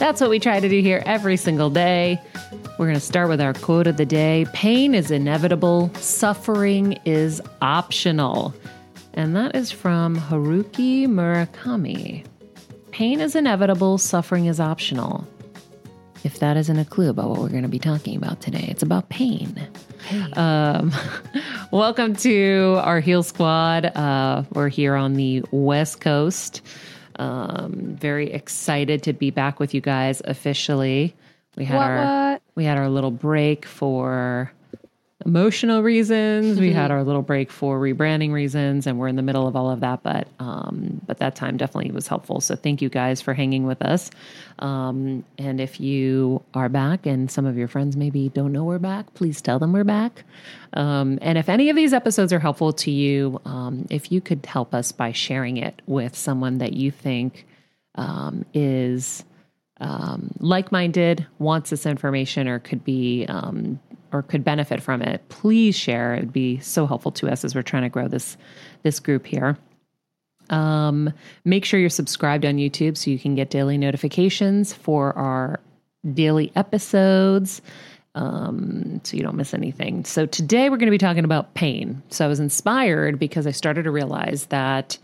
That's what we try to do here every single day. We're going to start with our quote of the day Pain is inevitable, suffering is optional. And that is from Haruki Murakami. Pain is inevitable, suffering is optional. If that isn't a clue about what we're going to be talking about today, it's about pain. Um, welcome to our Heal Squad. Uh, we're here on the West Coast. Um, very excited to be back with you guys officially. We had What, our what? we had our little break for emotional reasons. we had our little break for rebranding reasons, and we're in the middle of all of that. But um, but that time definitely was helpful. So thank you guys for hanging with us. Um, and if you are back, and some of your friends maybe don't know we're back, please tell them we're back. Um, and if any of these episodes are helpful to you, um, if you could help us by sharing it with someone that you think um, is um, like-minded, wants this information, or could be um, or could benefit from it, please share. It would be so helpful to us as we're trying to grow this this group here. Um, make sure you're subscribed on YouTube so you can get daily notifications for our daily episodes um, so you don't miss anything. So today we're going to be talking about pain. So I was inspired because I started to realize that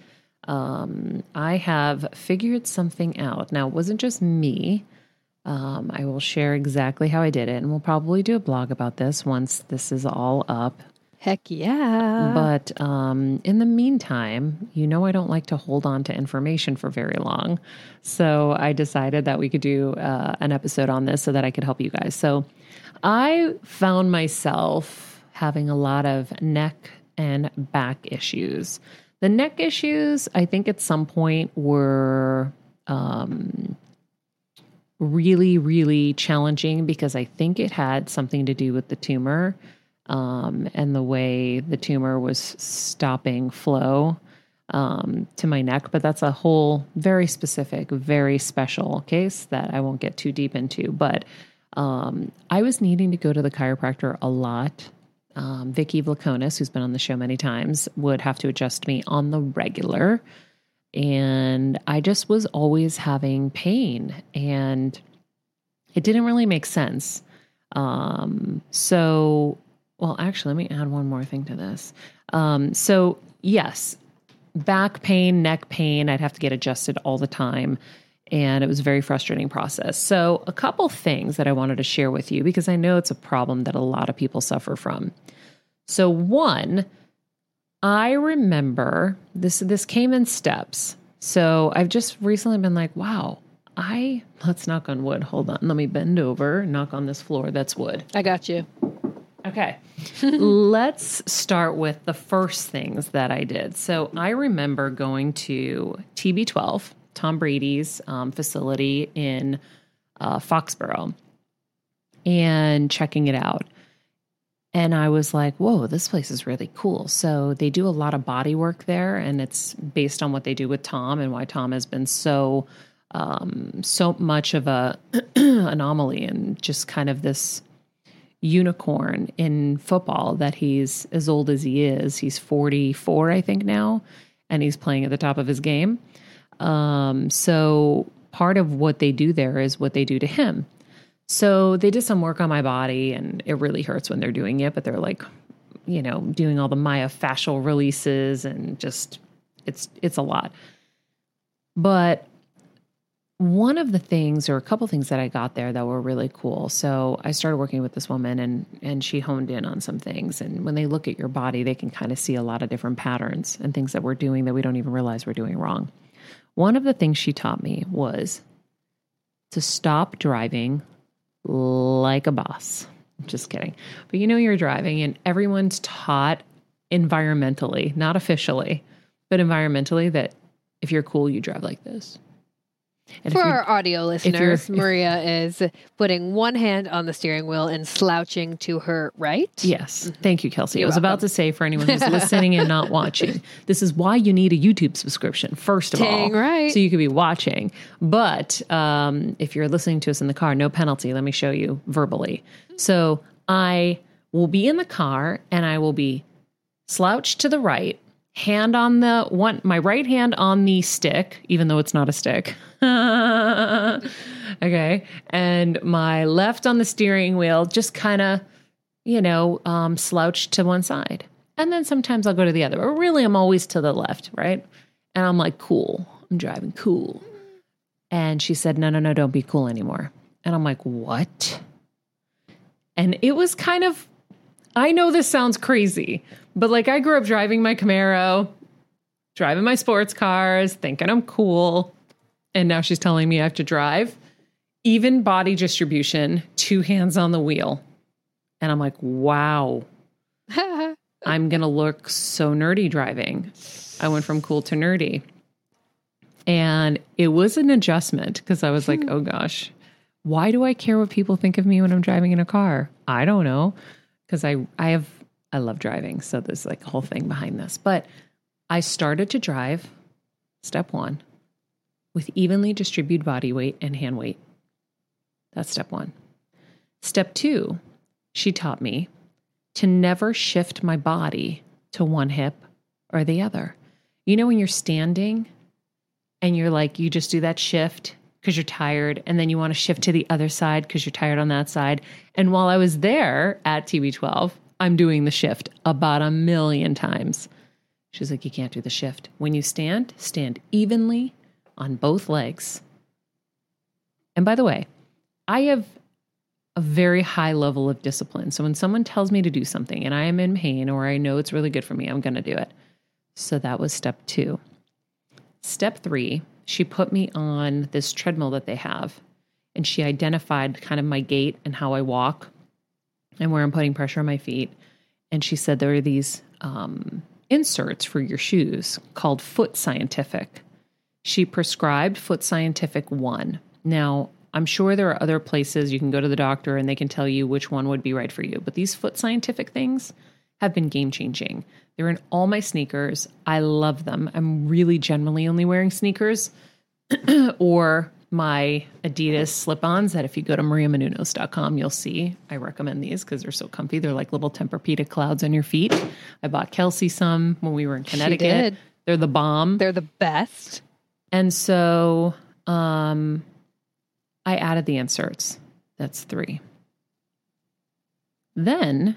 um, I have figured something out. Now, it wasn't just me. Um, I will share exactly how I did it, and we'll probably do a blog about this once this is all up. Heck yeah. But um, in the meantime, you know, I don't like to hold on to information for very long. So I decided that we could do uh, an episode on this so that I could help you guys. So I found myself having a lot of neck and back issues. The neck issues, I think at some point were um, really, really challenging because I think it had something to do with the tumor um, and the way the tumor was stopping flow um, to my neck. But that's a whole very specific, very special case that I won't get too deep into. But um, I was needing to go to the chiropractor a lot um, Vicky Vlachonis, who's been on the show many times, would have to adjust me on the regular. And I just was always having pain, and it didn't really make sense. Um, so, well, actually, let me add one more thing to this. Um, so, yes, back pain, neck pain, I'd have to get adjusted all the time. And it was a very frustrating process. So, a couple things that I wanted to share with you because I know it's a problem that a lot of people suffer from. So, one, I remember this this came in steps. So, I've just recently been like, wow, I let's knock on wood. Hold on. Let me bend over, knock on this floor. That's wood. I got you. Okay. Let's start with the first things that I did. So I remember going to TB12, Tom Brady's um, facility in uh, Foxborough, and checking it out. And I was like, whoa, this place is really cool. So they do a lot of body work there, and it's based on what they do with Tom and why Tom has been so um, so much of a anomaly and just kind of this unicorn in football that he's as old as he is. He's 44, I think, now, and he's playing at the top of his game. Um, so part of what they do there is what they do to him. So they did some work on my body, and it really hurts when they're doing it, but they're like, you know, doing all the myofascial releases and just it's it's a lot. But one of the things or a couple things that I got there that were really cool. So I started working with this woman and and she honed in on some things and when they look at your body they can kind of see a lot of different patterns and things that we're doing that we don't even realize we're doing wrong. One of the things she taught me was to stop driving like a boss. Just kidding. But you know you're driving and everyone's taught environmentally, not officially, but environmentally that if you're cool you drive like this and For our audio listeners, Maria is putting one hand on the steering wheel and slouching to her right. Yes. Mm-hmm. Thank you, Kelsey. You're I was welcome. about to say for anyone who's listening and not watching, this is why you need a YouTube subscription, first of Dang all. right. So you could be watching. But um, if you're listening to us in the car, no penalty. Let me show you verbally. So I will be in the car and I will be slouched to the right hand on the one my right hand on the stick even though it's not a stick okay. And my left on the steering wheel just kind of you know um, slouched to one side. And then sometimes i'll go to the other but really i'm always to the left right? And i'm like cool. I'm driving cool. And she said no no no don't be cool anymore. And i'm like what? And it was kind of I know this sounds crazy, but like I grew up driving my Camaro, driving my sports cars, thinking I'm cool. And now she's telling me I have to drive. Even body distribution, two hands on the wheel. And I'm like, wow, I'm going to look so nerdy driving. I went from cool to nerdy. And it was an adjustment because I was like, hmm. oh gosh, why do I care what people think of me when I'm driving in a car? I don't know because I I have I love driving, so there's like a whole thing behind this. But I started to drive step 1 with evenly distributed body weight and hand weight. That's step 1. Step 2, she taught me to never shift my body to one hip or the other. You know when you're standing and you're like you just do that shift because you're tired and then you want to shift to the other side because you're tired on that side. And while I was there at TB12, I'm doing the shift about a million times. She's like, You can't do the shift. When you stand, stand evenly on both legs. And by the way, I have a very high level of discipline. So when someone tells me to do something and I am in pain or I know it's really good for me, I'm going to do it. So that was step two. Step three she put me on this treadmill that they have and she identified kind of my gait and how I walk and where I'm putting pressure on my feet. And she said there are these um, inserts for your shoes called Foot Scientific. She prescribed Foot Scientific 1. Now, I'm sure there are other places you can go to the doctor and they can tell you which one would be right for you, but these Foot Scientific things have been game changing. They're in all my sneakers. I love them. I'm really generally only wearing sneakers or my Adidas slip ons that if you go to mariamenounos.com, you'll see. I recommend these because they're so comfy. They're like little Tempur-Pedic clouds on your feet. I bought Kelsey some when we were in Connecticut. They're the bomb. They're the best. And so um, I added the inserts. That's three. Then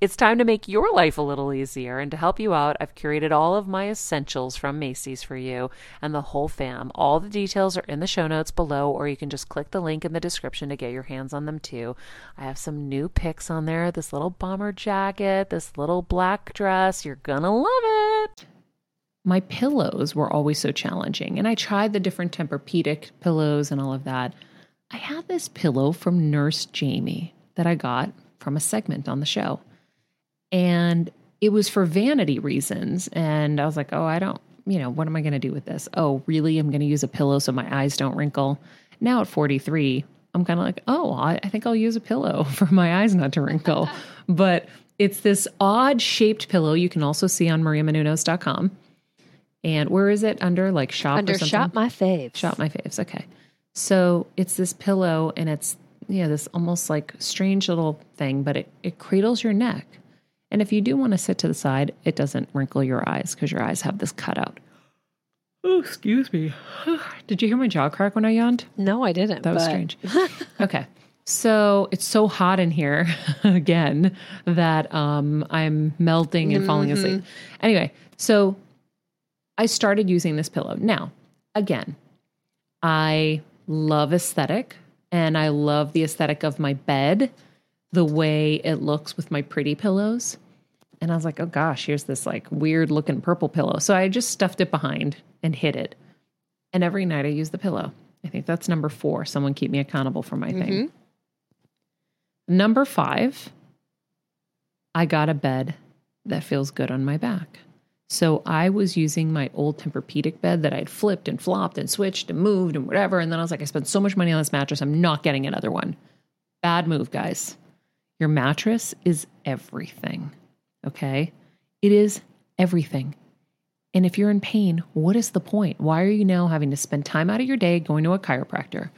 it's time to make your life a little easier. And to help you out, I've curated all of my essentials from Macy's for you and the whole fam. All the details are in the show notes below, or you can just click the link in the description to get your hands on them too. I have some new picks on there this little bomber jacket, this little black dress. You're gonna love it. My pillows were always so challenging, and I tried the different Tempur-Pedic pillows and all of that. I had this pillow from Nurse Jamie that I got from a segment on the show. And it was for vanity reasons. And I was like, oh, I don't, you know, what am I going to do with this? Oh, really? I'm going to use a pillow so my eyes don't wrinkle. Now at 43, I'm kind of like, oh, I, I, think I'll use a pillow for my eyes not to wrinkle. but it's this odd shaped pillow you can also see on mariamenounos.com. And where is it under like shop under shop my faves? Shop my faves. Okay. So it's this pillow and it's yeah, this almost like strange little thing, but it, it cradles your neck. And if you do want to sit to the side, it doesn't wrinkle your eyes because your eyes have this cutout. Oh, excuse me. Did you hear my jaw crack when I yawned? No, I didn't. That was but... strange. okay. So it's so hot in here again that um, I'm melting and falling asleep. Mm-hmm. Anyway, so I started using this pillow. Now, again, I love aesthetic and I love the aesthetic of my bed the way it looks with my pretty pillows. And I was like, oh gosh, here's this like weird looking purple pillow. So I just stuffed it behind and hid it. And every night I use the pillow. I think that's number four. Someone keep me accountable for my mm-hmm. thing. Number five, I got a bed that feels good on my back. So I was using my old Tempur-Pedic bed that I'd flipped and flopped and switched and moved and whatever. And then I was like, I spent so much money on this mattress. I'm not getting another one. Bad move, guys. Your mattress is everything. Okay. It is everything. And if you're in pain, what is the point? Why are you now having to spend time out of your day going to a chiropractor?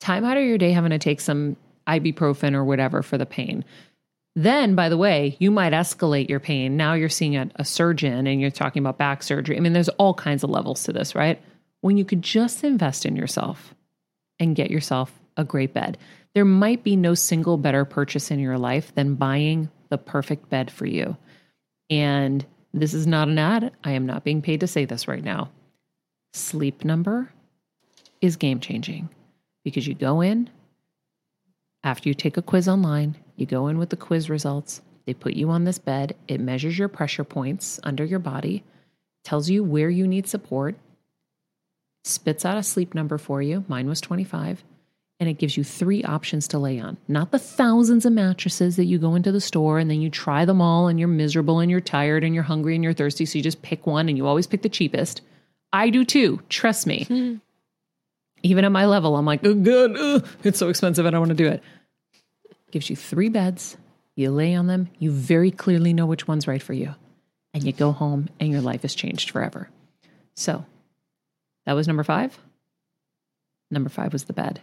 Time out of your day having to take some ibuprofen or whatever for the pain. Then, by the way, you might escalate your pain. Now you're seeing a, a, surgeon and you're talking about back surgery. I mean, there's all kinds of levels to this, right? When you could just invest in yourself and get yourself a great bed. There might be no single better purchase in your life than buying the perfect bed for you. And this is not an ad. I am not being paid to say this right now. Sleep Number is game changing because you go in after you take a quiz online, you go in with the quiz results. They put you on this bed. It measures your pressure points under your body, tells you where you need support, spits out a sleep number for you. Mine was 25 and it gives you three options to lay on. Not the thousands of mattresses that you go into the store and then you try them all and you're miserable and you're tired and you're hungry and you're thirsty. So you just pick one and you always pick the cheapest. I do too. Trust me. Mm-hmm. Even at my level, I'm like, oh, good. Ugh, it's so expensive. I don't want to do it. Gives you three beds. You lay on them. You very clearly know which one's right for you. And you go home and your life has changed forever. So that was number five. Number five was the bed.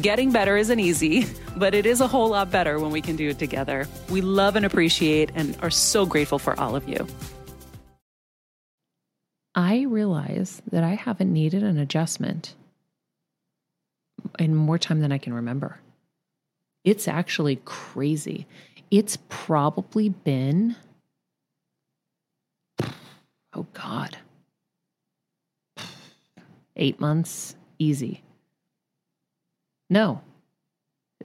Getting better isn't easy, but it is a whole lot better when we can do it together. We love and appreciate and are so grateful for all of you. I realize that I haven't needed an adjustment in more time than I can remember. It's actually crazy. It's probably been, oh God, eight months easy. No,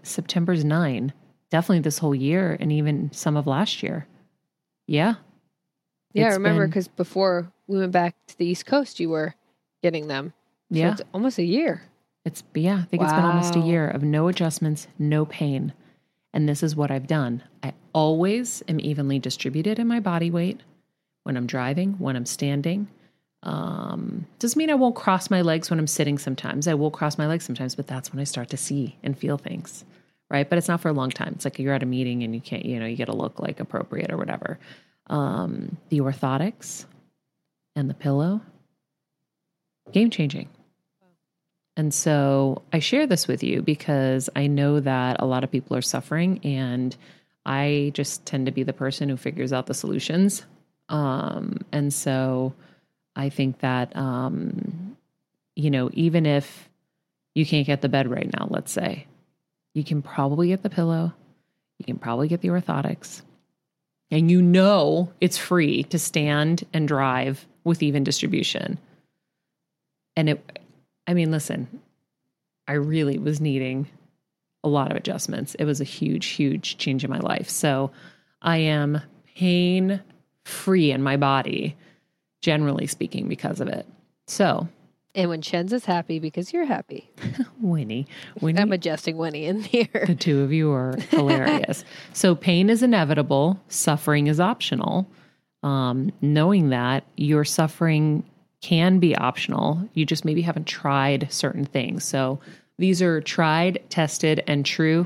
September's nine. Definitely this whole year and even some of last year. Yeah. Yeah, I remember because before we went back to the East Coast, you were getting them. So yeah. It's almost a year. It's, yeah, I think wow. it's been almost a year of no adjustments, no pain. And this is what I've done. I always am evenly distributed in my body weight when I'm driving, when I'm standing, um, doesn't mean I won't cross my legs when I'm sitting sometimes. I will cross my legs sometimes, but that's when I start to see and feel things, right? But it's not for a long time. It's like you're at a meeting and you can't, you know, you get to look like appropriate or whatever. Um, the orthotics and the pillow, game changing. And so I share this with you because I know that a lot of people are suffering and I just tend to be the person who figures out the solutions. Um, and so, I think that, um, you know, even if you can't get the bed right now, let's say, you can probably get the pillow, you can probably get the orthotics, and you know it's free to stand and drive with even distribution. And it, I mean, listen, I really was needing a lot of adjustments. It was a huge, huge change in my life. So I am pain free in my body generally speaking, because of it. So, and when Chen's is happy because you're happy. Winnie. Winnie. I'm adjusting Winnie in here. The two of you are hilarious. so pain is inevitable, suffering is optional. Um, knowing that your suffering can be optional, you just maybe haven't tried certain things. So these are tried, tested, and true.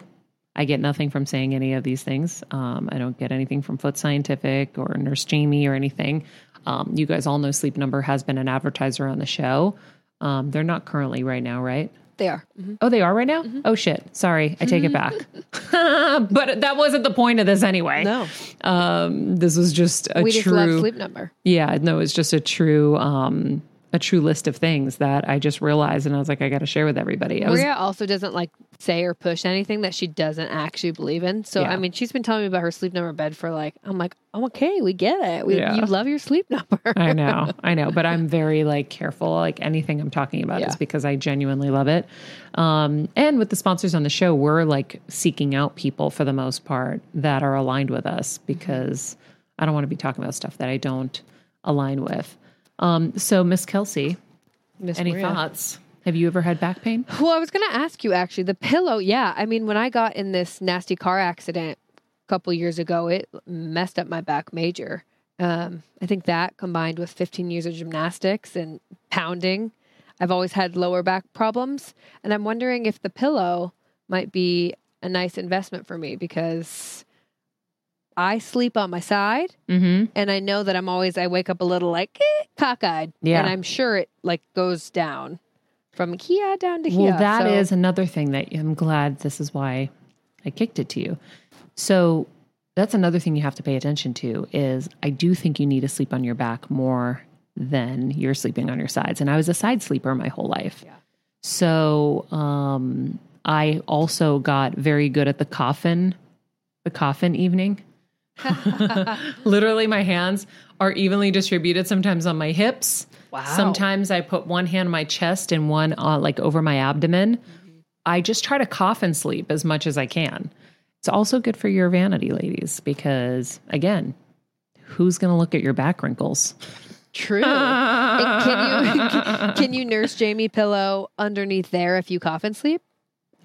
I get nothing from saying any of these things. Um, I don't get anything from Foot Scientific or Nurse Jamie or anything. Um, you guys all know Sleep Number has been an advertiser on the show. Um, they're not currently right now, right? They are. Mm-hmm. Oh, they are right now? Mm-hmm. Oh, shit. Sorry. I take it back. but that wasn't the point of this anyway. No. Um, this was just a we true. just love sleep number. Yeah. No, it's just a true um, a true list of things that I just realized and I was like, I got to share with everybody. I Maria was, also doesn't like say or push anything that she doesn't actually believe in. So, yeah. I mean, she's been telling me about her sleep number bed for like, I'm like, I'm okay. We get it. We, yeah. You love your sleep number. I know. I know. But I'm very like careful. Like anything I'm talking about yeah. is because I genuinely love it. Um, and with the sponsors on the show, we're like seeking out people for the most part that are aligned with us because I don't want to be talking about stuff that I don't align with. Um, so, Miss Kelsey, Ms. any Maria. thoughts? Have you ever had back pain? Well, I was going to ask you actually. The pillow, yeah. I mean, when I got in this nasty car accident a couple years ago, it messed up my back major. Um, I think that combined with 15 years of gymnastics and pounding, I've always had lower back problems. And I'm wondering if the pillow might be a nice investment for me because I sleep on my side, mm-hmm. and I know that I'm always I wake up a little like eh, cockeyed, yeah, and I'm sure it like goes down from here down to here. Well, that so. is another thing that I'm glad this is why I kicked it to you. So that's another thing you have to pay attention to is I do think you need to sleep on your back more than you're sleeping on your sides, and I was a side sleeper my whole life. Yeah. So um, I also got very good at the coffin, the coffin evening Literally, my hands are evenly distributed. Sometimes on my hips. Wow. Sometimes I put one hand on my chest and one uh, like over my abdomen. I just try to cough and sleep as much as I can. It's also good for your vanity, ladies, because again, who's going to look at your back wrinkles? True. Can you can you nurse Jamie pillow underneath there if you cough and sleep?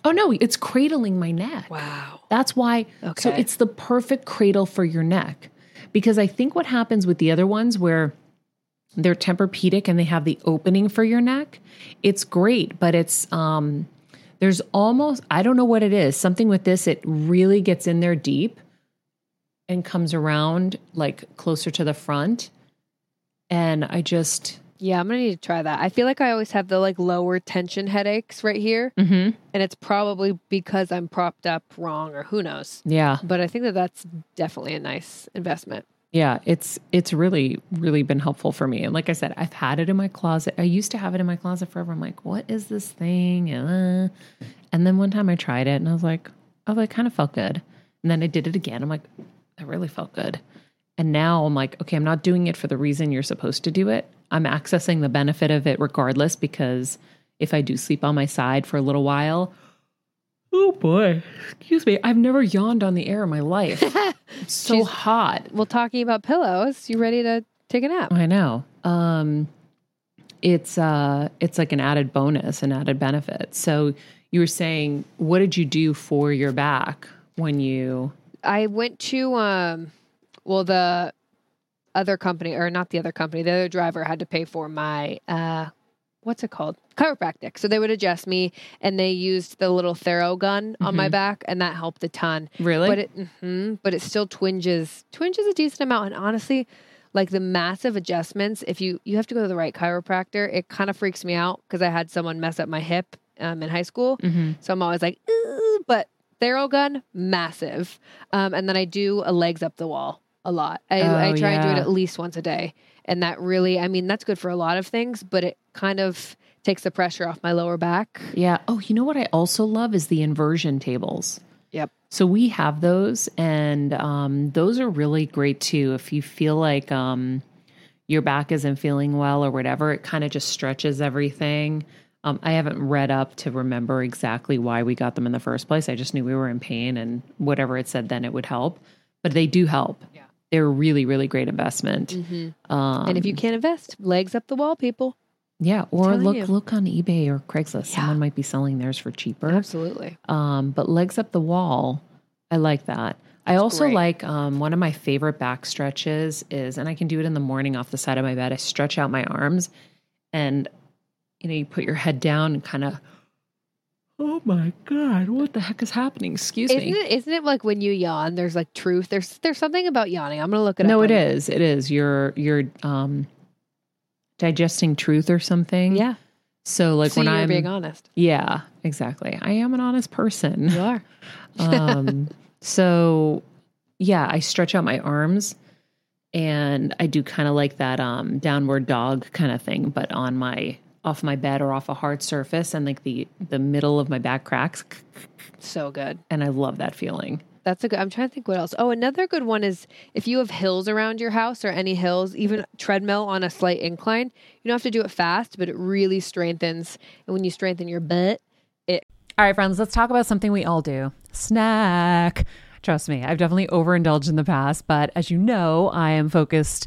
Oh no, it's cradling my neck. Wow. That's why. okay. So it's the perfect cradle for your neck. Because I think what happens with the other ones where they're Tempur-Pedic and they have the opening for your neck, it's great, but it's um there's almost I don't know what it is. Something with this it really gets in there deep and comes around like closer to the front. And I just Yeah, I'm gonna need to try that. I feel like I always have the like lower tension headaches right here, mhm, and it's probably because I'm propped up wrong, or who knows. yeah. But I think that that's definitely a nice investment. Yeah, it's it's really really been helpful for me. And like I said, I've had it in my closet. I used to have it in my closet forever. I'm like, what is this thing? Uh, and then one time I tried it, and I was like, oh, that kind of felt good. And then I did it again. I'm like, that really felt good. And now I'm like, okay, I'm not doing it for the reason you're supposed to do it. I'm accessing the benefit of it regardless because if I do sleep on my side for a little while, oh boy, excuse me, I've never yawned on the air in my life. So She's- hot. Well, talking about pillows, you ready to take a nap? I know. Um, it's uh, it's like an added bonus, an added benefit. So you were saying, what did you do for your back when you? I went to um well the other company or not the other company, the other driver had to pay for my uh what's it called? Chiropractic. So they would adjust me and they used the little Theragun on my back and that helped a ton. Really? But it mhm, but it still twinges twinges a decent amount and honestly like the massive adjustments if you you have to go to the right chiropractor it kind of freaks me out because i had someone mess up my hip um, in high school Mhm. so I'm always like, but Theragun, massive. Um, and then I do a legs up the wall a lot. I, I Oh, try and do it at least once a day. And that really, I mean, that's good for a lot of things, but it kind of takes the pressure off my lower back. Yeah. Oh, you know what I also love is the inversion tables. Yep. So we have those, and um, those are really great too. If you feel like um, your back isn't feeling well or whatever, it kind of just stretches everything. Um, I haven't read up to remember exactly why we got them in the first place. I just knew we were in pain, and whatever it said then, it would help. But they do help. They're a really, really great investment. Um, and if you can't invest, legs up the wall, people. yeah, or look you. look on eBay or Craigslist. Yeah. Someone might be selling theirs for cheaper. Absolutely. Um, but legs up the wall, I like that. I also great. like um, one of my favorite back stretches is, and I can do it in the morning off the side of my bed. I stretch out my arms, and you know, you put your head down and kind of. Oh my god! What the heck is happening? Excuse me. Isn't me. it, isn't it like when you yawn, there's like truth? There's there's something about yawning. I'm going to look it no, up. it on- is. It is. You're you're um, digesting truth or something. Yeah. So like so when you're I'm being honest. yeah, exactly. I am an honest person. You are. um, so yeah, I stretch out my arms and I do kind of like that um, downward dog kind of thing, but on my off my bed or off a hard surface, and like the the middle of my back cracks, So good. and I love that feeling. That's a good. I'm trying to think what else. Oh, another good one is if you have hills around your house or any hills, even treadmill on a slight incline. You don't have to do it fast, but it really strengthens. And when you strengthen your butt, it All right, friends, let's talk about something we all do snack. Trust me, I've definitely overindulged in the past, but as you know, I am focused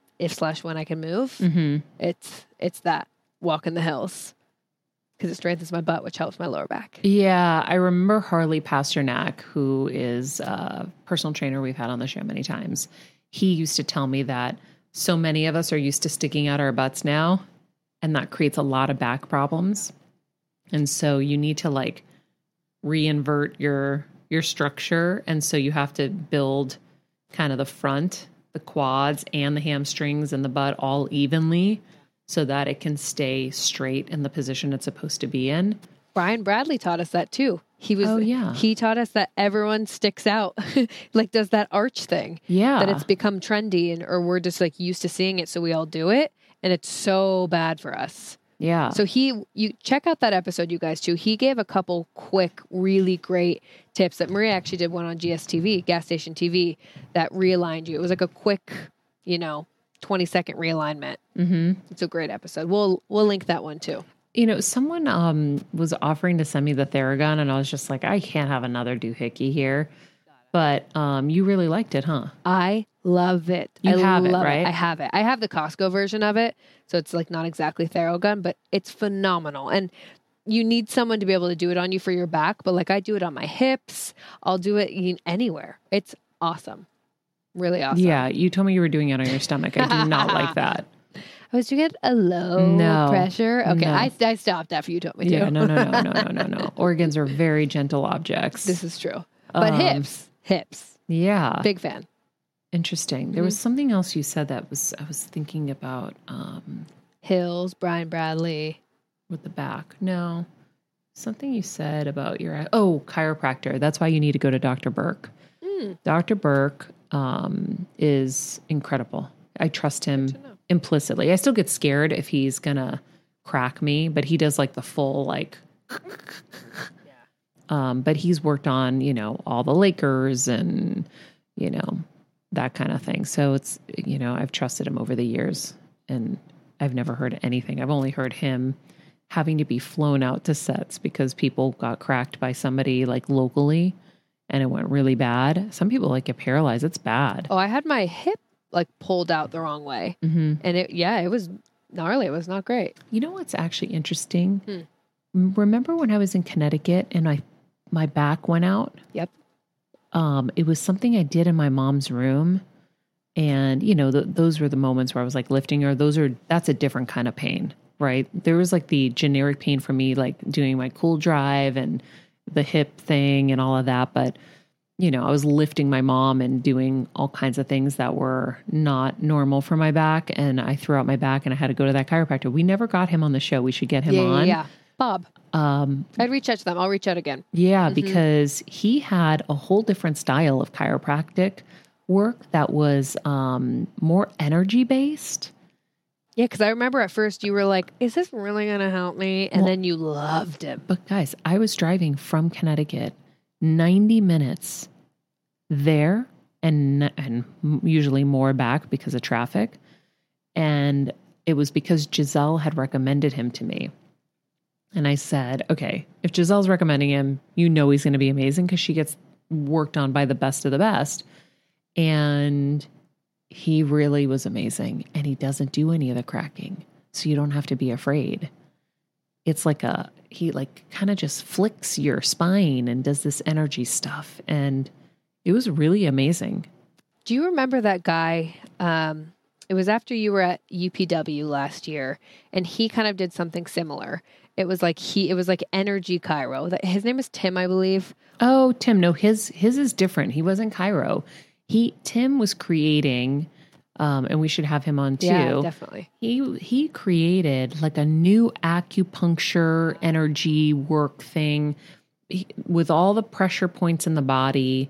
if slash when I can move, Mm-hmm. it's it's that walk in the hills because it strengthens my butt, which helps my lower back. Yeah, I remember Harley Pasternak, who is a personal trainer we've had on the show many times. He used to tell me that so many of us are used to sticking out our butts now, and that creates a lot of back problems. And so you need to like reinvert your your structure, and so you have to build kind of the front, the quads, and the hamstrings and the butt all evenly, so that it can stay straight in the position it's supposed to be in. Brian Bradley taught us that too. He was Oh, yeah. he taught us that everyone sticks out, like does that arch thing. Yeah. That it's become trendy and or we're just like used to seeing it, so we all do it, and it's so bad for us. Yeah. So he, you check out that episode, you guys too. He gave a couple quick, really great tips that Maria actually did one on GSTV, gas station TV, that realigned you. It was like a quick, you know, twenty second realignment. hmm It's a great episode. We'll we'll link that one too. You know, someone um was offering to send me the Theragun, and I was just like, I can't have another doohickey here. But um, you really liked it, huh? I love it. You I have it, love right? I have it. I have the Costco version of it, so it's like not exactly Theragun, but it's phenomenal. And you need someone to be able to do it on you for your back, but like I do it on my hips. I'll do it anywhere. It's awesome. Really awesome. Yeah, you told me you were doing it on your stomach. I do not like that. I was doing it a low No. pressure. Okay, No. I, I stopped after you told me Yeah, to. no, no, no, no, no, no, no. Organs are very gentle objects. This is true. But Um, hips, hips. yeah, Big fan. Interesting. There was something else you said that was I was thinking about um, Hills, Brian Bradley. with the back. No, something you said about your oh chiropractor. That's why you need to go to Dr. Burke. Mm. Dr. Burke um, is incredible. I trust him implicitly. I still get scared if he's gonna crack me, but he does like the full like. Um, but he's worked on you know all the Lakers and you know that kind of thing. So it's you know I've trusted him over the years, and I've never heard anything. I've only heard him having to be flown out to sets because people got cracked by somebody like locally and it went really bad. Some people like get paralyzed. It's bad. Oh, I had my hip like pulled out the wrong way. hmm And it, yeah, it was gnarly. It was not great. You know what's actually interesting? Hmm. Remember when I was in Connecticut and I my back went out? Yep. Um, it was something I did in my mom's room, and you know th- those were the moments where I was like lifting her. Those are that's a different kind of pain, right? There was like the generic pain for me, like doing my cool drive and the hip thing and all of that, but you know, I was lifting my mom and doing all kinds of things that were not normal for my back. And I threw out my back and I had to go to that chiropractor. We never got him on the show. We should get him yeah, yeah, on. yeah. Bob. Um, I'd reach out to them. I'll reach out again. yeah, because he had a whole different style of chiropractic work that was um, more energy based. Yeah, because I remember at first you were like, "Is this really going to help me?" And then you loved it. But guys, I was driving from Connecticut 90 minutes there and and usually more back because of traffic. And it was because Gisele had recommended him to me. And I said, okay, if Gisele's recommending him, you know he's going to be amazing because she gets worked on by the best of the best. And he really was amazing. And he doesn't do any of the cracking. So you don't have to be afraid it's like a he like kind of just flicks your spine and does this energy stuff and it was really amazing Do you remember that guy? Um, it was after you were at UPW last year, and he kind of did something similar. It was like he, it was like Energy Chiro. His name is Tim, I believe. oh tim no his his is different he wasn't chiro he tim was creating um and we should have him on too Yeah, definitely. he he created like a new acupuncture energy work thing he- with all the pressure points in the body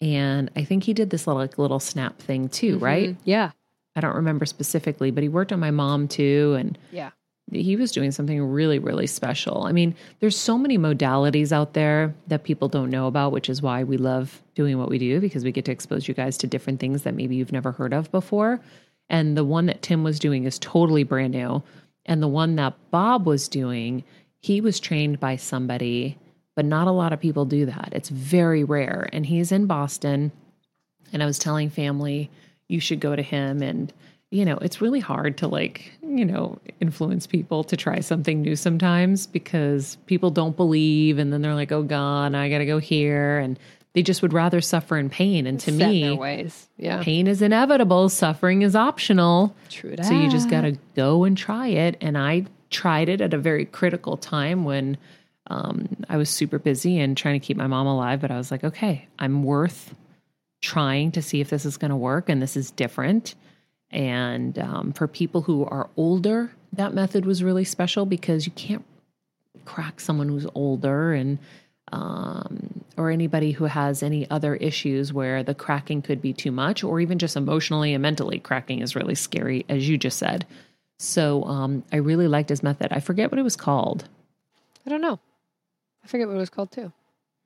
and i think he did this little like little snap thing too right Mhm. Yeah, I don't remember specifically, but he worked on my mom too. And yeah. He was doing something really, really special. I mean, there's so many modalities out there that people don't know about, which is why we love doing what we do because we get to expose you guys to different things that maybe you've never heard of before. And the one that Tim was doing is totally brand new. And the one that Bob was doing, he was trained by somebody, but not a lot of people do that. It's very rare. And he's in Boston. And I was telling family, you should go to him. And, you know, it's really hard to like, you know, influence people to try something new sometimes because people don't believe and then they're like, oh God, I got to go here. And they just would rather suffer in pain. And to Set me, ways. Yeah. pain is inevitable, suffering is optional. True So you just got to go and try it. And I tried it at a very critical time when um, I was super busy and trying to keep my mom alive. But I was like, okay, I'm worth trying to see if this is going to work and this is different. And um, for people who are older, that method was really special because you can't crack someone who's older and um, or anybody who has any other issues where the cracking could be too much, or even just emotionally and mentally cracking is really scary, as you just said. So um, I really liked his method. I forget what it was called. I don't know. I forget what it was called too.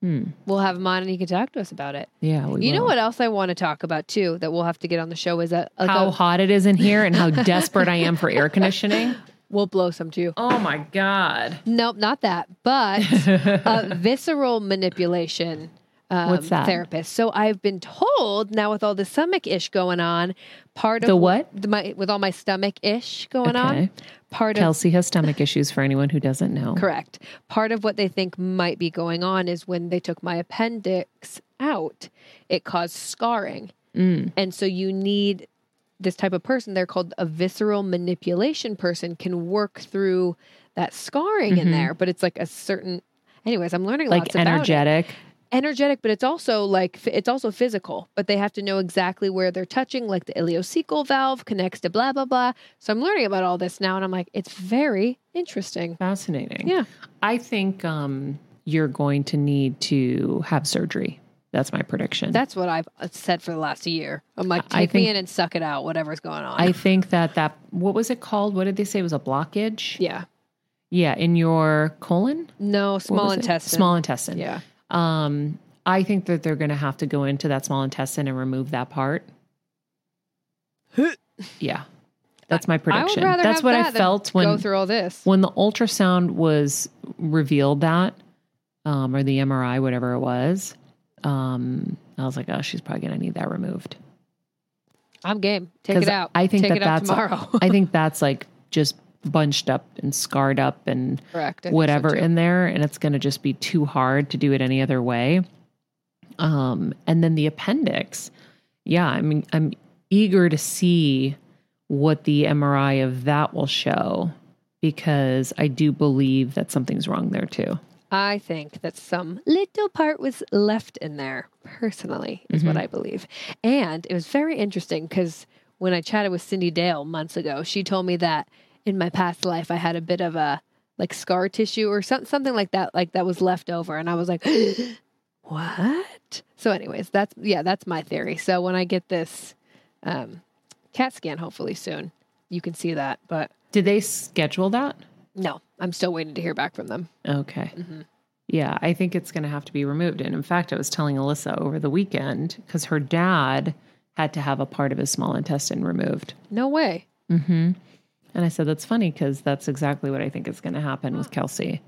Hmm. We'll have him on and he can talk to us about it. Yeah, we You know what else I want to talk about too that we'll have to get on the show is that like How a- hot it is in here and how desperate I am for air conditioning. we'll blow some too. Oh my god! Nope, not that. But uh, visceral manipulation um, What's that? therapist. So I've been told now with all the stomach ish going on, part of The what? my with all my stomach ish going on, Part of Kelsey has stomach issues for anyone who doesn't know. Correct. Part of what they think might be going on is when they took my appendix out, it caused scarring. Mm. And so you need this type of person, they're called a visceral manipulation person, can work through that scarring in there. But it's like a certain, anyways, I'm learning Mm-hmm. Like lots about it. energetic. Energetic, but it's also like it's also physical. But they have to know exactly where they're touching, like the ileocecal valve connects to blah blah blah. So I'm learning about all this now, and I'm like, it's very interesting. Fascinating. Yeah. I think um, you're going to need to have surgery. That's my prediction. That's what I've uh, said for the last year. I'm like, take me in and suck it out, whatever's going on. I think that that what was it called? What did they say it was a blockage? yeah. Yeah, in your colon, No, small was it? intestine. Small intestine. Yeah. Um, I think that they're going to have to go into that small intestine and remove that part. yeah, that's my prediction. that's what that I felt go when through all this. when the ultrasound was revealed that, um, or the MRI, whatever it was. Um, I was like, oh, she's probably going to need that removed. I'm game. Take it out. I think take that that's tomorrow. I think that's like just bunched up and scarred up and Correct. Think so, whatever in there, and it's going to just be too hard to do it any other way. Um, and then the appendix, yeah, I mean, I'm eager to see what the MRI of that will show because I do believe that something's wrong there too. I think that some little part was left in there, personally, is Mm-hmm. what I believe. And it was very interesting because when I chatted with Cyndi Dale months ago, she told me that in my past life I had a bit of a like scar tissue or some, something like that, like that was left over. And I was like, what? So, anyways, that's yeah, that's my theory. So when I get this um, CAT scan, hopefully soon, you can see that. But Did they schedule that? no, I'm still waiting to hear back from them. Okay. Mm-hmm. Yeah, I think it's going to have to be removed. And in fact, I was telling Alyssa over the weekend because her dad had to have a part of his small intestine removed. No way. Mm-hmm. And I said, that's funny because that's exactly what I think is going to happen with Kelsey.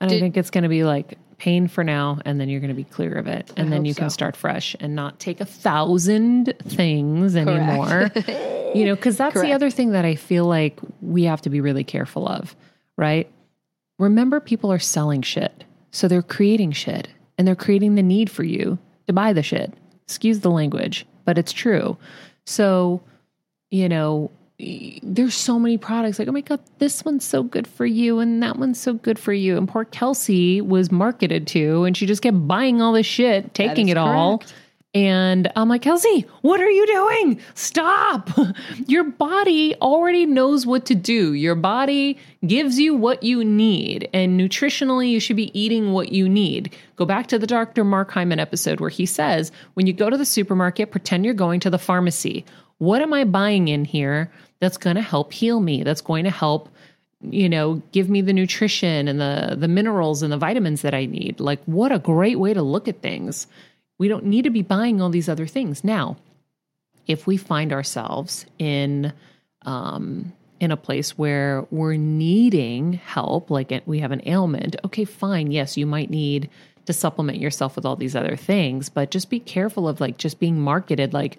And I think it's going to be like pain for now, and then you're going to be clear of it. And then hope you can start fresh and not take a thousand things anymore. you know, because that's the other thing that I feel like we have to be really careful of, right? Remember, people are selling shit. So they're creating shit and they're creating the need for you to buy the shit. Excuse the language, but it's true. So, you know, there's so many products like, oh my God, this one's so good for you and that one's so good for you. And poor Kelsey was marketed to and she just kept buying all this shit, taking it all. And I'm like, Kelsey, what are you doing? Stop. Your body already knows what to do. Your body gives you what you need. And nutritionally, you should be eating what you need. Go back to the Dr. Mark Hyman episode where he says, when you go to the supermarket, pretend you're going to the pharmacy. What am I buying in here that's going to help heal me? That's going to help you know give me the nutrition and the the minerals and the vitamins that i need like what a great way to look at things we don't need to be buying all these other things now if we find ourselves in um in a place where we're needing help like we have an ailment okay fine yes you might need to supplement yourself with all these other things but just be careful of like just being marketed like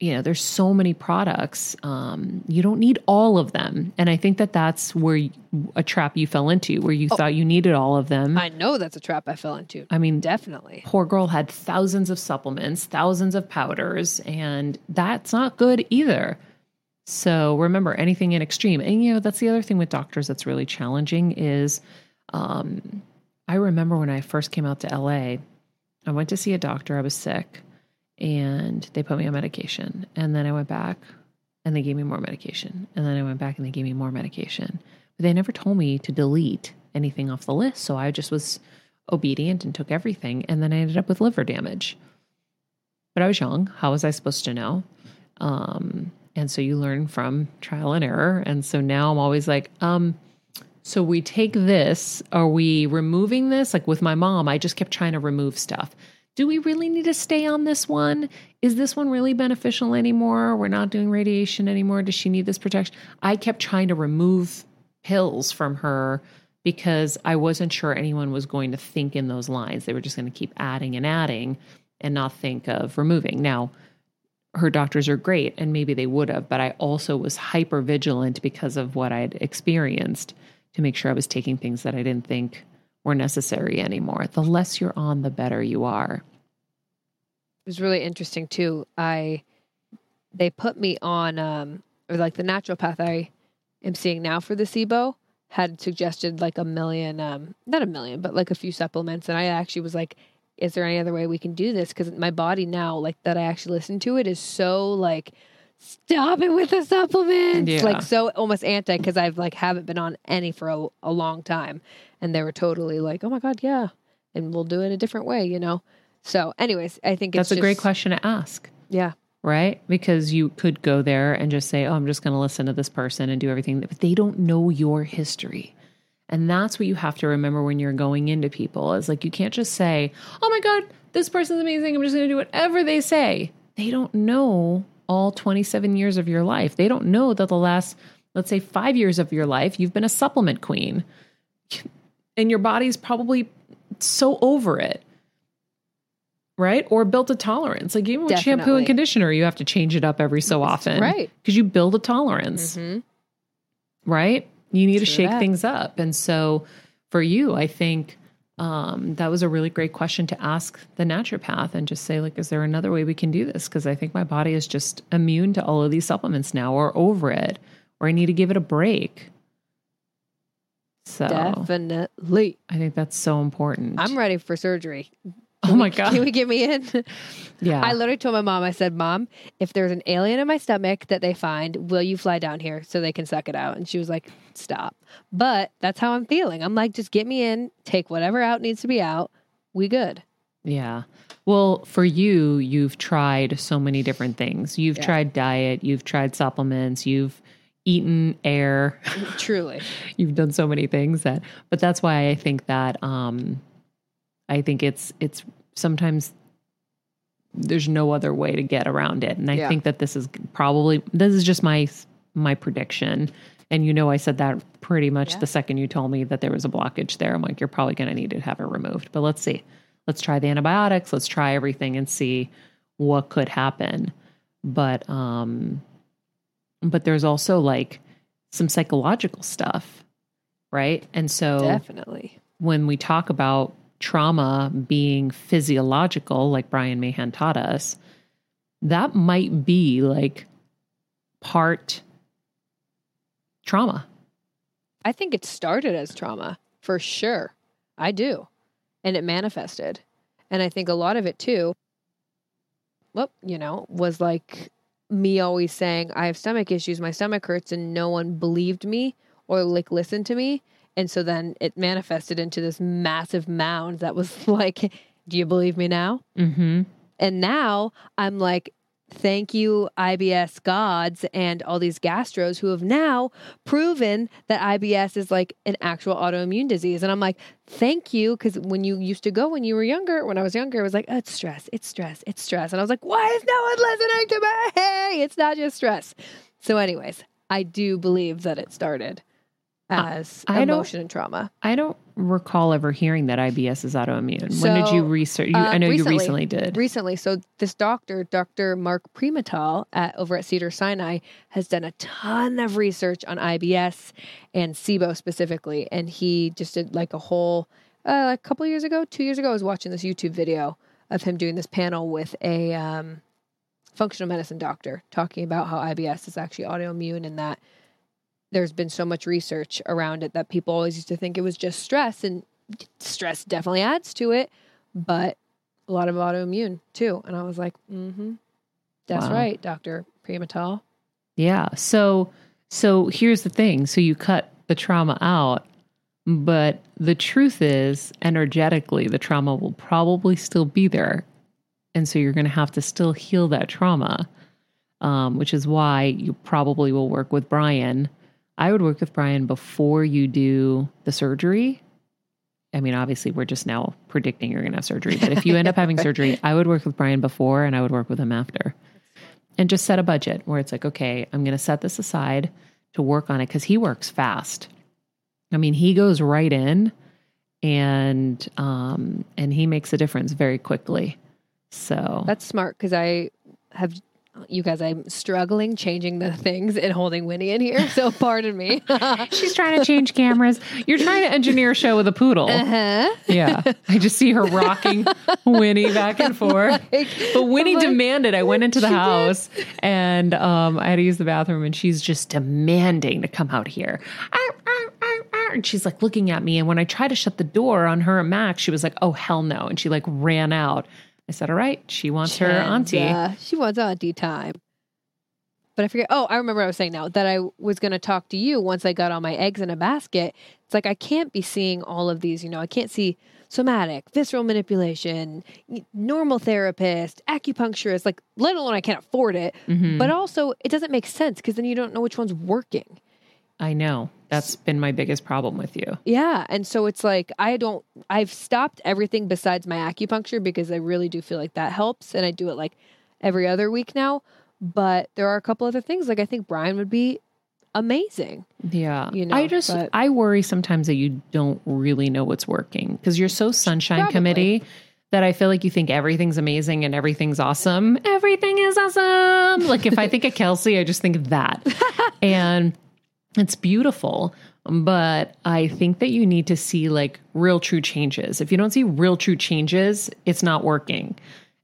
you know there's so many products um, you don't need all of them. And i think that that's where you, a trap you fell into where you oh, thought you needed all of them. I know that's a trap i fell into. I mean definitely. poor girl had thousands of supplements thousands of powders and that's not good either. So remember anything in extreme. And you know that's the other thing with doctors that's really challenging is um, i remember when i first came out to la i went to see a doctor i was sick and they put me on medication. And then I went back and they gave me more medication. And then I went back and they gave me more medication. But they never told me to delete anything off the list. So I just was obedient and took everything. And then I ended up with liver damage. But I was young. How was I supposed to know? Um, and so you learn from trial and error. And so now I'm always like, um, so we take this, are we removing this? Like with my mom, I just kept trying to remove stuff do we really need to stay on this one? Is this one really beneficial anymore? We're not doing radiation anymore. Does she need this protection? I kept trying to remove pills from her because I wasn't sure anyone was going to think in those lines. They were just going to keep adding and adding and not think of removing. Now, her doctors are great and maybe they would have, but I also was hyper vigilant because of what I'd experienced to make sure I was taking things that I didn't think were necessary anymore. The less you're on, the better you are. It was really interesting too. I they put me on um or like the naturopath I am seeing now for the SIBO had suggested like a million um not a million, but like a few supplements and I actually was like is there any other way we can do this because my body now like that I actually listen to it is so like stop it with the supplements yeah. like so almost anti because I've like haven't been on any for a, a long time and they were totally like, "Oh my god, yeah," and we'll do it a different way, you know. So, anyways, I think that's a great question to ask. Yeah. Right? Because you could go there and just say, "Oh, I'm just going to listen to this person and do everything," but they don't know your history. And that's what you have to remember when you're going into people is like you can't just say, "Oh my god, this person's amazing. I'm just going to do whatever they say." They don't know all 27 years of your life. They don't know that the last let's say 5 years of your life you've been a supplement queen and your body's probably so over it right? Or built a tolerance. Like even with Definitely. shampoo and conditioner, you have to change it up every so often, right? Because you build a tolerance, mm-hmm. right? You need True to shake that. things up, and so for you, I think um, that was a really great question to ask the naturopath, and just say like, is there another way we can do this? Because I think my body is just immune to all of these supplements now, or over it, or I need to give it a break. So definitely, I think that's so important. I'm ready for surgery. Oh my god! Can we get me in? Yeah. I literally told my mom. I said, "Mom, if there's an alien in my stomach that they find, will you fly down here so they can suck it out?" And she was like, "Stop." But that's how I'm feeling. I'm like, just get me in, take whatever out needs to be out. We good. Yeah. Well, for you, you've tried so many different things. You've yeah. tried diet, you've tried supplements, you've eaten air. Truly. You've done so many things that but that's why I think that um I think it's it's sometimes there's no other way to get around it. And I yeah. think that this is probably this is just my my prediction. And you know I said that pretty much yeah. the second you told me that there was a blockage there. I'm like, you're probably gonna need to have it removed. But let's see. Let's try the antibiotics, let's try everything and see what could happen. But um but there's also like some psychological stuff, right? And so definitely when we talk about trauma being physiological, like Brian Mahan taught us, that might be like part trauma. I think it started as trauma for sure. I do. And it manifested. And I think a lot of it too, well, you know, was like me always saying, I have stomach issues, my stomach hurts, and no one believed me or like listened to me. And so then it manifested into this massive mound that was like, Do you believe me now? Mm-hmm. And now I'm like, thank you, IBS gods and all these gastros who have now proven that IBS is like an actual autoimmune disease. And I'm like, thank you. Because when you used to go when you were younger, when I was younger, it was like, oh, it's stress, it's stress, it's stress. And I was like, why is no one listening to me? Hey, it's not just stress. So, anyways, I do believe that it started as I emotion and trauma. I don't recall ever hearing that IBS is autoimmune. when did you research? You, I um, know recently. you recently did. recently. So this doctor, Dr. Mark Pimentel at over at Cedars-Sinai, has done a ton of research on IBS and SIBO specifically, and he just did like a whole uh, a couple years ago, two years ago. I was watching this YouTube video of him doing this panel with a um, functional medicine doctor talking about how IBS is actually autoimmune and that there's been so much research around it that people always used to think it was just stress, and stress definitely adds to it, but a lot of autoimmune too. And I was like, mm-hmm. That's Wow. right, Dr. Pimentel. Yeah. So so here's the thing. So you cut the trauma out, but the truth is energetically the trauma will probably still be there. And so you're going to have to still heal that trauma. Um, which is why you probably will work with Brian. I would work with Brian before you do the surgery. I mean, obviously, we're just now predicting you're going to have surgery, but if you end up having surgery, I would work with Brian before and I would work with him after and just set a budget where it's like, okay, I'm going to set this aside to work on it because he works fast. I mean, he goes right in and um and he makes a difference very quickly. So That's smart because I have you guys. I'm struggling changing the things and holding Winnie in here. So pardon me. she's trying to change cameras. You're trying to engineer a show with a poodle. uh-huh. Yeah. I just see her rocking Winnie back and forth. But Winnie like, demanded. I went into the She did. house and um, I had to use the bathroom, and she's just demanding to come out here. Arr, arr, arr, arr. And she's like looking at me. And when I tried to shut the door on her and Max, she was like, "Oh hell no!" And she like ran out. I said, "All right, she wants her auntie." She wants auntie time. But I forget. Oh, I remember what I was saying now that I was going to talk to you once I got all my eggs in a basket. It's like I can't be seeing all of these. You know, I can't see somatic, visceral manipulation, normal therapist, acupuncturist. Like, let alone I can't afford it. Mhm. But also, it doesn't make sense because then you don't know which one's working. I know that's been my biggest problem with you. Yeah. And so it's like, I don't, I've stopped everything besides my acupuncture because I really do feel like that helps. And I do it like every other week now. But there are a couple other things. Like, I think Brian would be amazing. Yeah. You know, I just but- I worry sometimes that you don't really know what's working because you're so sunshine Probably. committee that I feel like you think everything's amazing and everything's awesome. Everything is awesome. Like if I think of Kelsey, I just think of that. and it's beautiful. But I think that you need to see like real true changes. If you don't see real true changes, it's not working.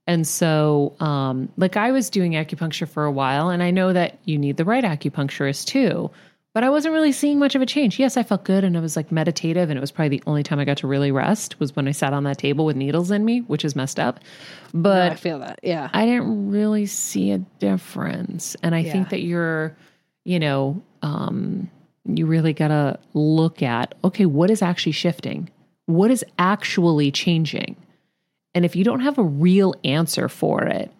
And so, um, like I was doing acupuncture for a while, and I know that you need the right acupuncturist too. But I wasn't really seeing much of a change. Yes, I felt good, and I was like meditative, and it was probably the only time I got to really rest was when I sat on that table with needles in me, which is messed up. But I feel that. Yeah. I didn't really see a difference. And I Yeah. think that you're, you know, um, you really got to look at okay, what is actually shifting? What is actually changing? And if you don't have a real answer for it,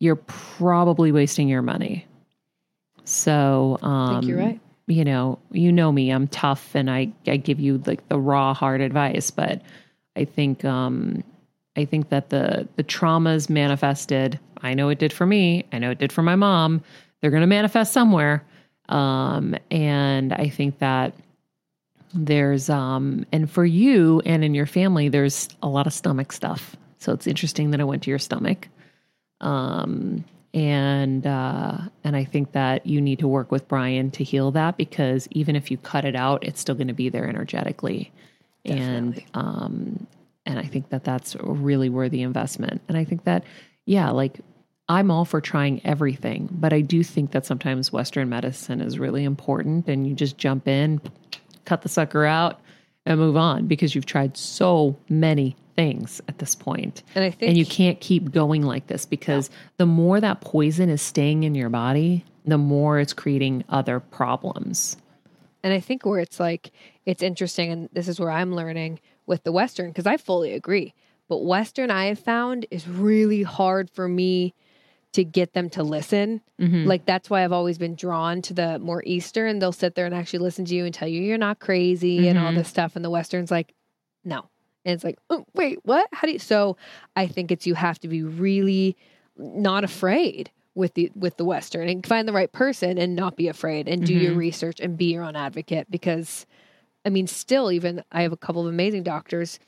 you're probably wasting your money. So, um, I think you're right. you know, you know me, I'm tough and I, I give you like the raw hard advice, but I think um I think that the the traumas manifested, I know it did for me, I know it did for my mom. They're going to manifest somewhere. Um and I think that there's um and for you and in your family there's a lot of stomach stuff. So it's interesting that I went to your stomach. Um and uh and I think that you need to work with Brian to heal that because even if you cut it out, it's still going to be there energetically. And um and I think that that's really worthy investment. And I think that yeah, like I'm all for trying everything, but I do think that sometimes Western medicine is really important and you just jump in, cut the sucker out, and move on because you've tried so many things at this point. And I think And you can't keep going like this because the more that poison is staying in your body, the more it's creating other problems. And I think where it's like, it's interesting, and this is where I'm learning with the Western, because I fully agree. But Western, I have found, is really hard for me to get them to listen. Mm-hmm. Like, that's why I've always been drawn to the more Eastern. They'll sit there and actually listen to you and tell you you're not crazy and all mm-hmm. this stuff. And the Western's like, no. And it's like, oh, wait, what? How do you? So I think it's you have to be really not afraid with the with the western and find the right person and not be afraid and do your mm-hmm. research and be your own advocate because i mean still even i have a couple of amazing doctors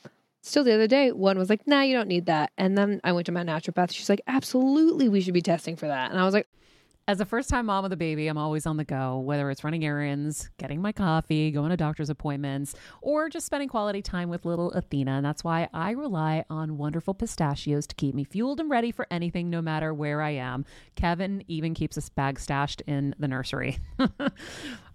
still the other day one was like nah you don't need that and then i went to my naturopath she's like absolutely we should be testing for that and i was like As a first time mom with a baby, I'm always on the go, whether it's running errands, getting my coffee, going to doctor's appointments, or just spending quality time with little Athena. And that's why I rely on wonderful pistachios to keep me fueled and ready for anything, no matter where I am. Kevin even keeps a bag stashed in the nursery.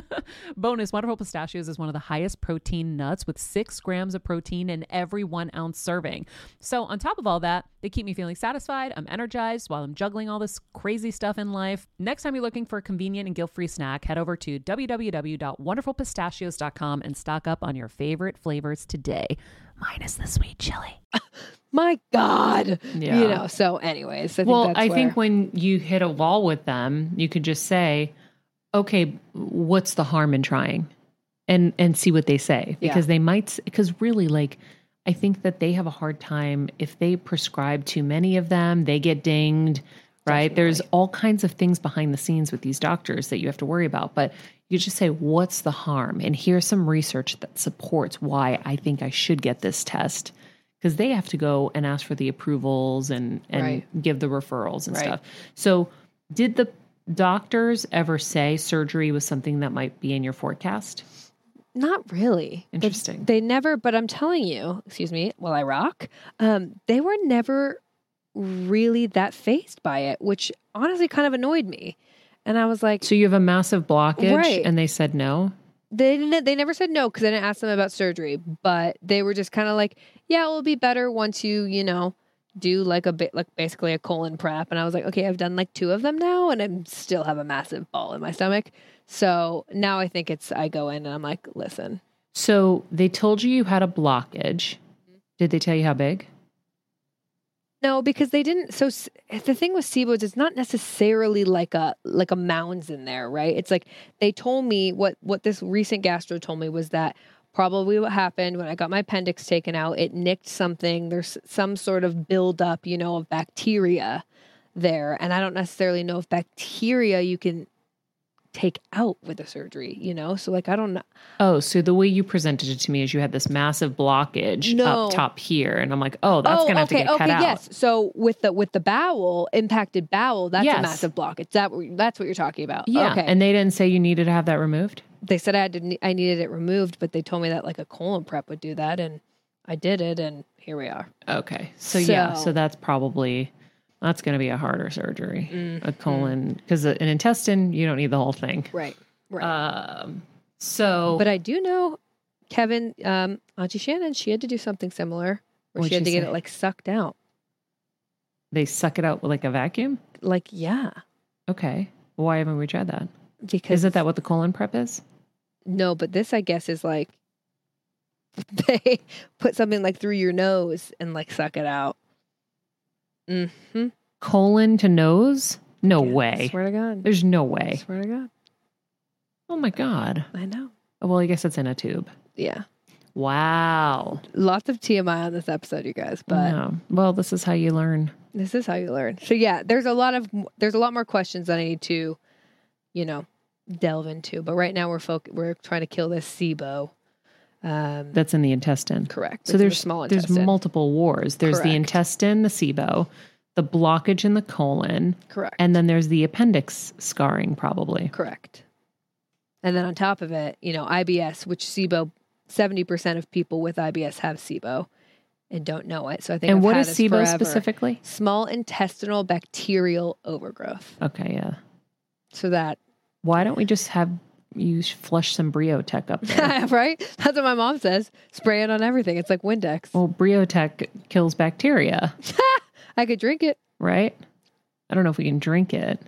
Bonus Wonderful Pistachios is one of the highest protein nuts with six grams of protein in every one ounce serving. So, on top of all that, they keep me feeling satisfied. I'm energized while I'm juggling all this crazy stuff in life. Next time you're looking for a convenient and guilt free snack, head over to www.wonderfulpistachios.com and stock up on your favorite flavors today, minus the sweet chili. my god Yeah. you know so anyways i think well, that's I where, think when you hit a wall with them, you could just say, "Okay, what's the harm in trying?" and and see what they say Yeah. because they might because really like I think that they have a hard time if they prescribe too many of them, they get dinged, right? There's all kinds of things behind the scenes with these doctors that you have to worry about, but you just say what's the harm and here's some research that supports why I think I should get this test because they have to go and ask for the approvals and and Right. give the referrals and Right. stuff. So, did the doctors ever say surgery was something that might be in your forecast? Not really. Interesting. They never, but I'm telling you, excuse me, while I rock, um, they were never really that phased by it, which honestly kind of annoyed me. And I was like, So you have a massive blockage, Right. and they said no. they didn't, they never said no because I didn't ask them about surgery, but they were just kind of like, yeah, it will be better once you, you know, do like a bit, like basically a colon prep. And I was like, okay, I've done like two of them now, and I still have a massive ball in my stomach. So now I think it's, I go in and I'm like, listen, So they told you you had a blockage. Did they tell you how big? No, because they didn't. So the thing with SIBOs, it's not necessarily like a like a mounds in there, right? It's like they told me what what this recent gastro told me was that probably what happened when I got my appendix taken out, it nicked something. There's some sort of buildup, you know, of bacteria there, and I don't necessarily know if bacteria you can take out with a surgery, you know. So like I don't know. Oh, so the way you presented it to me is you had this massive blockage No. up top here, and I'm like, oh, that's oh, gonna have okay, to get cut okay, out. yes. So with the with the bowel impacted bowel, that's Yes. a massive blockage. That that's what you're talking about. Yeah, Okay. and they didn't say you needed to have that removed. they said I had to, I needed it removed, but they told me that like a colon prep would do that, and I did it, and here we are. Okay, so, yeah, So- so that's probably that's going to be a harder surgery, Mm-hmm. a colon, because an intestine you don't need the whole thing. Right. Right. Um, so but I do know Kevin, um, Auntie Shannon, she had to do something similar where she had she to get it like sucked out. they suck it out with like a vacuum. Like yeah, Okay, why haven't we tried that? because Isn't that what the colon prep is? no, but this I guess is like they put something like through your nose and like suck it out. Hmm. Colon to nose? No way. Swear to God. There's no way. Swear to God. Oh my god. I know. Well, I guess it's in a tube. Yeah. Wow. Lots of TMI on this episode, you guys, but No. Well, this is how you learn. this is how you learn. So yeah, there's a lot of there's a lot more questions that I need to, you know, delve into. But right now we're folk we're trying to kill this SIBO. Um, That's in the intestine. correct. So It's there's small there's multiple wars. There's the intestine, the SIBO, the blockage in the colon, correct. and then there's the appendix scarring, probably. Correct. And then on top of it, you know, IBS, which SIBO, 70% of people with IBS have SIBO and don't know it. So I think And I've what is SIBO forever. specifically? Small intestinal bacterial overgrowth. Okay, yeah. So that, Why don't we just have you flush some Briotech up there? right? That's what my mom says. Spray it on everything. It's like Windex. well, Briotech kills bacteria, I could drink it. right? I don't know if we can drink it,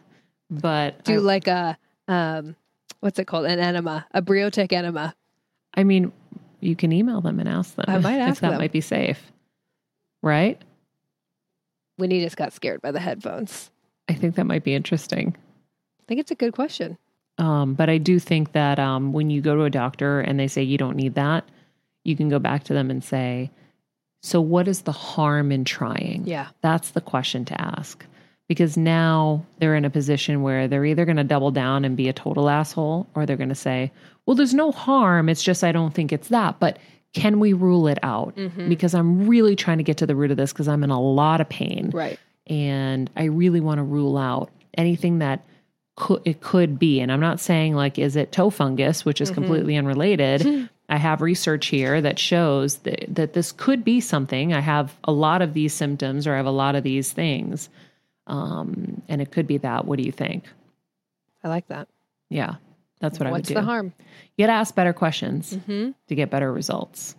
but Do I, like a, um, what's it called? An enema, a Briotech enema. I mean, you can email them and ask them I might if ask that them. might be safe, right? Winnie just got scared by the headphones. I think that might be interesting. I think it's a good question. Um, but I do think that um, when you go to a doctor and they say you don't need that, you can go back to them and say, So, what is the harm in trying? Yeah. That's the question to ask. Because now they're in a position where they're either going to double down and be a total asshole or they're going to say, Well, there's no harm. It's just I don't think it's that. But can we rule it out? Mm-hmm. Because I'm really trying to get to the root of this because I'm in a lot of pain Right. and I really want to rule out anything that could it could be. And I'm not saying like is it toe fungus, which is completely unrelated. I have research here that shows that, that this could be something. I have a lot of these symptoms or I have a lot of these things. Um, and it could be that. What do you think? I like that. Yeah, that's what I would What's do. the harm? You got to ask better questions Mm-hmm. to get better results,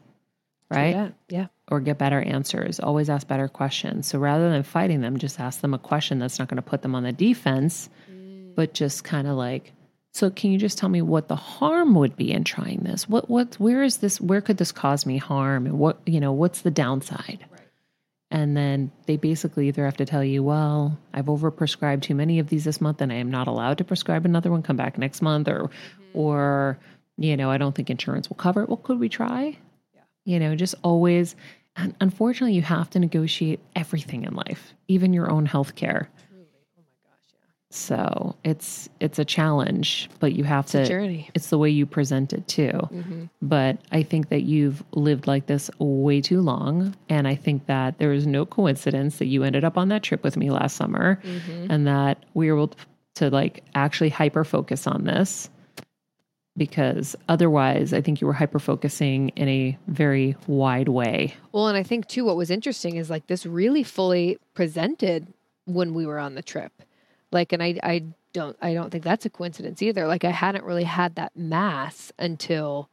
right? Yeah. Yeah. or get better answers. Always ask better questions. So rather than fighting them, just ask them a question that's not going to put them on the defense, but just kind of like, so can you just tell me what the harm would be in trying this? What what where is this where could this cause me harm and what, you know, what's the downside? And then they basically either have to tell you, well, I've overprescribed too many of these this month and I am not allowed to prescribe another one. Come back next month or mm-hmm. or you know, I don't think insurance will cover it. Well, could we try? You know, just always and unfortunately you have to negotiate everything in life, even your own health care. So it's it's a challenge, but you have It's to journey. it's the way you present it too. Mm-hmm. But I think that you've lived like this way too long. And I think that there is no coincidence that you ended up on that trip with me last summer Mm-hmm. and that we were able to like actually hyper focus on this because otherwise I think you were hyper focusing in a very wide way. Well, and I think too, what was interesting is like this really fully presented when we were on the trip. Like, and I, I don't, I don't think that's a coincidence either. Like, I hadn't really had that mass until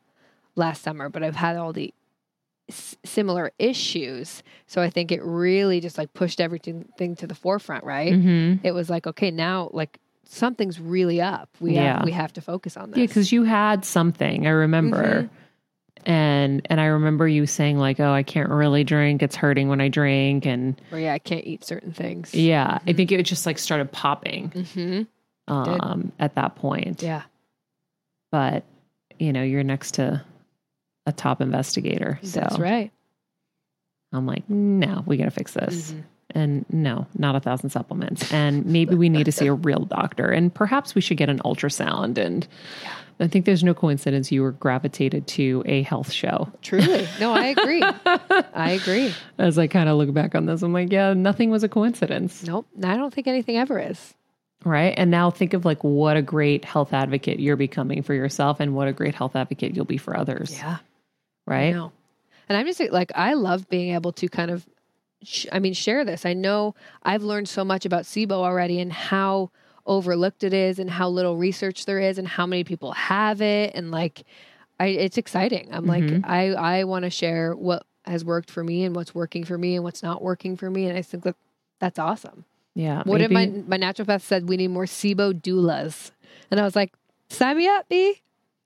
last summer, but I've had all the s- similar issues. So I think it really just like pushed everything thing to the forefront, right? Mm-hmm. It was like, okay, now like something's really up. We Yeah. have, we have to focus on this. Yeah, because you had something. I remember, Mhm. And and I remember you saying like, "Oh, I can't really drink. It's hurting when I drink." And or yeah, I can't eat certain things. yeah, I think it just like started popping Mm-hmm. um, at that point. Yeah. But you know, you're next to a top investigator, so That's right. I'm like, no, we got to fix this. Mhm. And no, not a thousand supplements. And maybe we need to see a real doctor. And perhaps we should get an ultrasound. And I think there's no coincidence you were gravitated to a health show. Truly. No, I agree. I agree. As I kind of look back on this, I'm like, yeah, nothing was a coincidence. Nope. I don't think anything ever is. Right. And now think of like what a great health advocate you're becoming for yourself and what a great health advocate you'll be for others. Yeah. Right. No. And I'm just like, I love being able to kind of, sh- I mean, share this. I know I've learned so much about SIBO already and how overlooked it is and how little research there is and how many people have it. And like, I, it's exciting. I'm like, Mhm. I, I want to share what has worked for me and what's working for me and what's not working for me. And I think that that's awesome. Yeah. What if my, maybe- my naturopath said we need more SIBO doulas? And I was like, sign me up, B.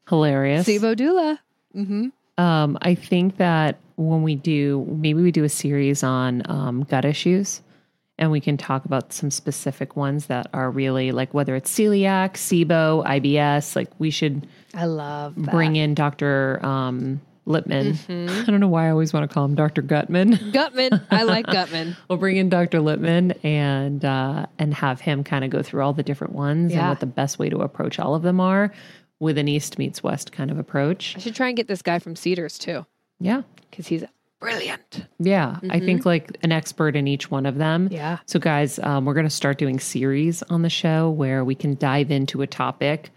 hilarious. SIBO doula. Mm-hmm. Um, I think that when we do, maybe we do a series on um, gut issues and we can talk about some specific ones that are really like whether it's celiac, SIBO, IBS. Like we should I love that. bring in Dr. Um, Lipman. Mhm. I don't know why I always want to call him Dr. Gutman. Gutman. I like Gutman. we'll bring in Dr. Lipman and uh, and have him kind of go through all the different ones and what the best way to approach all of them are. with an east meets west kind of approach. I should try and get this guy from Cedars too, Yeah. because he's brilliant. Yeah. I think like an expert in each one of them. Yeah. So, guys, um, we're going to start doing series on the show where we can dive into a topic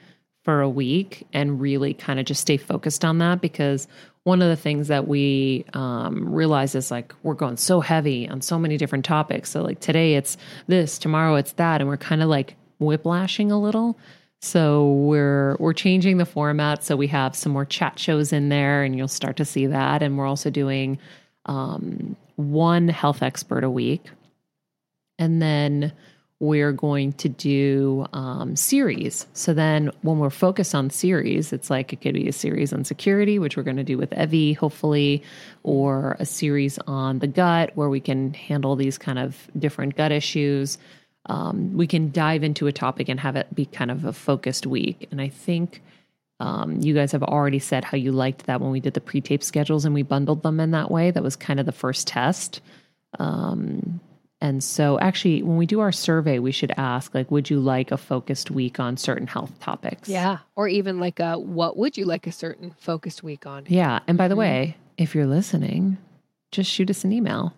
for a week and really kind of just stay focused on that because one of the things that we um, realize is like we're going so heavy on so many different topics. So, like today it's this, tomorrow it's that, and we're kind of like whiplashing a little. So we're we're changing the format so we have some more chat shows in there and you'll start to see that and we're also doing um, one health expert a week and then we're going to do um, series. So then when we're focused on series, it's like it could be a series on security, which we're going to do with Evie, hopefully, or a series on the gut where we can handle these kind of different gut issues. Um, we can dive into a topic and have it be kind of a focused week. And I think um, you guys have already said how you liked that when we did the pre-tape schedules and we bundled them in that way. That was kind of the first test. Um, and so, actually, when we do our survey, we should ask, like, would you like a focused week on certain health topics? Yeah. Or even like a what would you like a certain focused week on? Yeah. And by the way, if you're listening, just shoot us an email.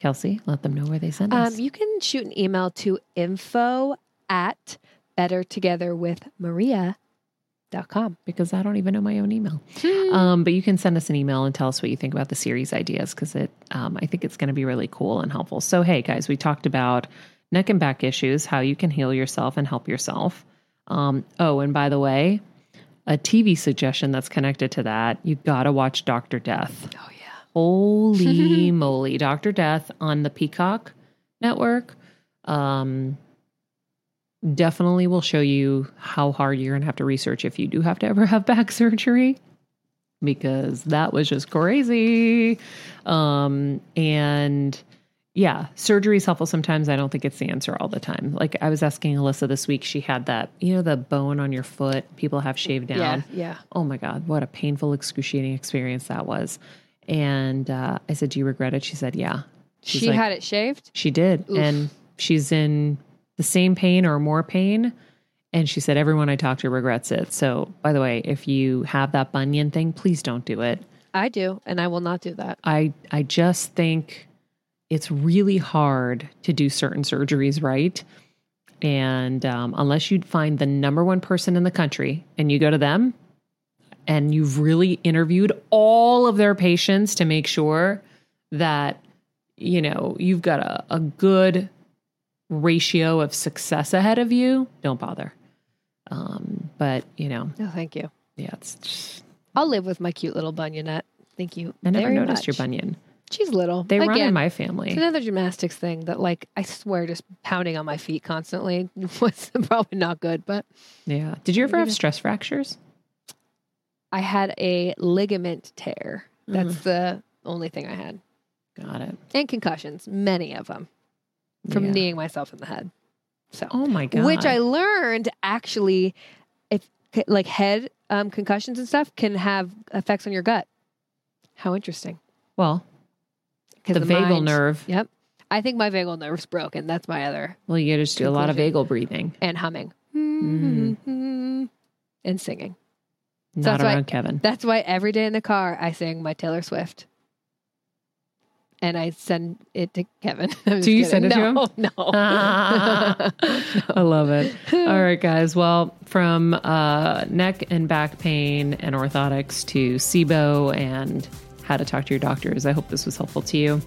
Kelsey, let them know where they send us. Um, you can shoot an email to info at bettertogetherwithmaria.com. because I don't even know my own email. Um, but you can send us an email and tell us what you think about the series ideas because it, um, I think it's going to be really cool and helpful. So, hey guys, we talked about neck and back issues, how you can heal yourself and help yourself. Um, oh, and by the way, a TV suggestion that's connected to that, you got to watch Doctor Death. Oh, yeah. Holy moly, Doctor Death on the Peacock network. Um, definitely will show you how hard you're going to have to research if you do have to ever have back surgery because that was just crazy. Um, and yeah, surgery is helpful sometimes. I don't think it's the answer all the time. Like I was asking Alyssa this week, she had that, you know, the bone on your foot people have shaved down. Yeah. Yeah. Oh my God, what a painful, excruciating experience that was. And uh, I said, Do you regret it? She said, Yeah. She's she like, had it shaved. She did. And she's in the same pain or more pain. And she said, Everyone I talk to regrets it. So, by the way, if you have that bunion thing, please don't do it. I do, and I will not do that. I, I just think it's really hard to do certain surgeries right. And um, unless you find the number one person in the country and you go to them and you've really interviewed all of their patients to make sure that, you know, you've got a, a good ratio of success ahead of you, don't bother. Um, but, you know, No, thank you. yeah, it's just, I'll live with my cute little bunionette. Thank you. I never noticed your much. bunion. She's little. They run in my family. It's another gymnastics thing that, like, I swear, just pounding on my feet constantly was probably not good. But Yeah. Did you ever have stress fractures? I had a ligament tear. That's Mm-hmm. the only thing I had, Got it. and concussions, many of them from Yeah. kneeing myself in the head. So, Oh my god. which I learned actually, if like head um, concussions and stuff can have effects on your gut. How interesting. well, 'Cause the, vagal mind- nerve. Yep. I think my vagal nerve's broken. That's my other Well, you just do a lot of vagal breathing. and humming Mm-hmm. and singing. Not that's why- Kevin. That's why every day in the car I sing my Taylor Swift. And I send it to Kevin. Do you kidding. send it to no, him? No. I love it. All right, guys. Well, from uh, neck and back pain and orthotics to SIBO and how to talk to your doctors, I hope this was helpful to you.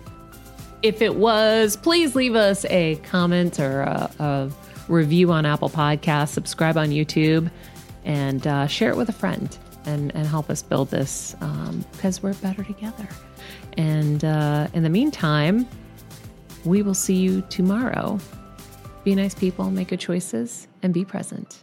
If it was, please leave us a comment or a, a review on Apple Podcasts, subscribe on YouTube, and uh, share it with a friend and, and help us build this because we're better together. And uh, in the meantime, we will see you tomorrow. Be nice people, make good choices, and be present.